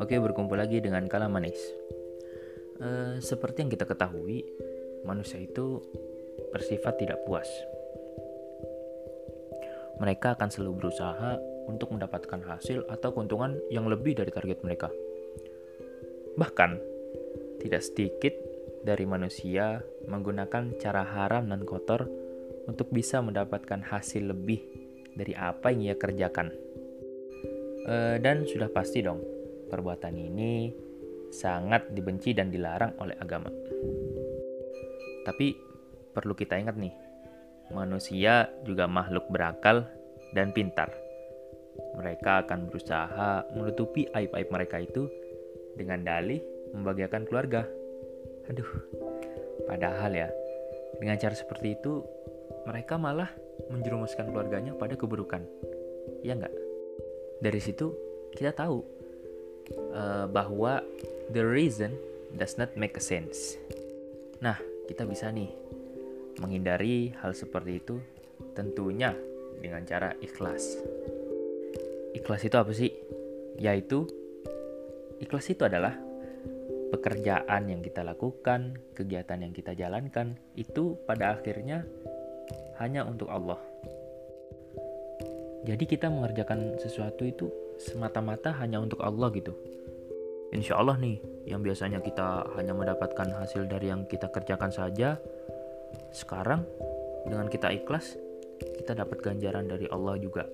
Oke, berkumpul lagi dengan Kala Manis. E, seperti yang kita ketahui, manusia itu bersifat tidak puas. Mereka akan selalu berusaha untuk mendapatkan hasil atau keuntungan yang lebih dari target mereka. Bahkan, tidak sedikit dari manusia menggunakan cara haram dan kotor untuk bisa mendapatkan hasil lebih dari apa yang ia kerjakan. E, dan sudah pasti dong, Perbuatan ini sangat dibenci dan dilarang oleh agama. Tapi perlu kita ingat nih, manusia juga makhluk berakal dan pintar. Mereka akan berusaha menutupi aib-aib mereka itu dengan dalih membahagiakan keluarga. Aduh, padahal ya, dengan cara seperti itu, mereka malah menjerumuskan keluarganya pada keburukan. Ya enggak? Dari situ kita tahu uh, bahwa the reason does not make sense. Nah, kita bisa nih menghindari hal seperti itu tentunya dengan cara ikhlas. Ikhlas itu apa sih? Yaitu ikhlas itu adalah pekerjaan yang kita lakukan, kegiatan yang kita jalankan itu pada akhirnya hanya untuk Allah. Jadi kita mengerjakan sesuatu itu semata-mata hanya untuk Allah gitu. Insya Allah nih, yang biasanya kita hanya mendapatkan hasil dari yang kita kerjakan saja, sekarang dengan kita ikhlas, kita dapat ganjaran dari Allah juga.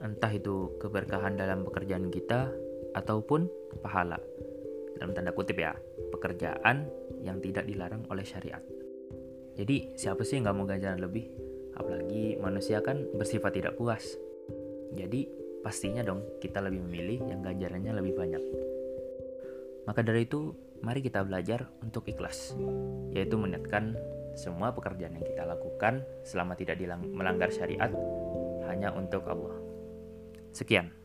Entah itu keberkahan dalam pekerjaan kita ataupun pahala. Dalam tanda kutip ya, pekerjaan yang tidak dilarang oleh syariat. Jadi siapa sih yang gak mau ganjaran lebih? Apalagi manusia kan bersifat tidak puas. Jadi pastinya dong kita lebih memilih yang ganjarannya lebih banyak. Maka dari itu, mari kita belajar untuk ikhlas, yaitu meniatkan semua pekerjaan yang kita lakukan selama tidak melanggar syariat hanya untuk Allah. Sekian.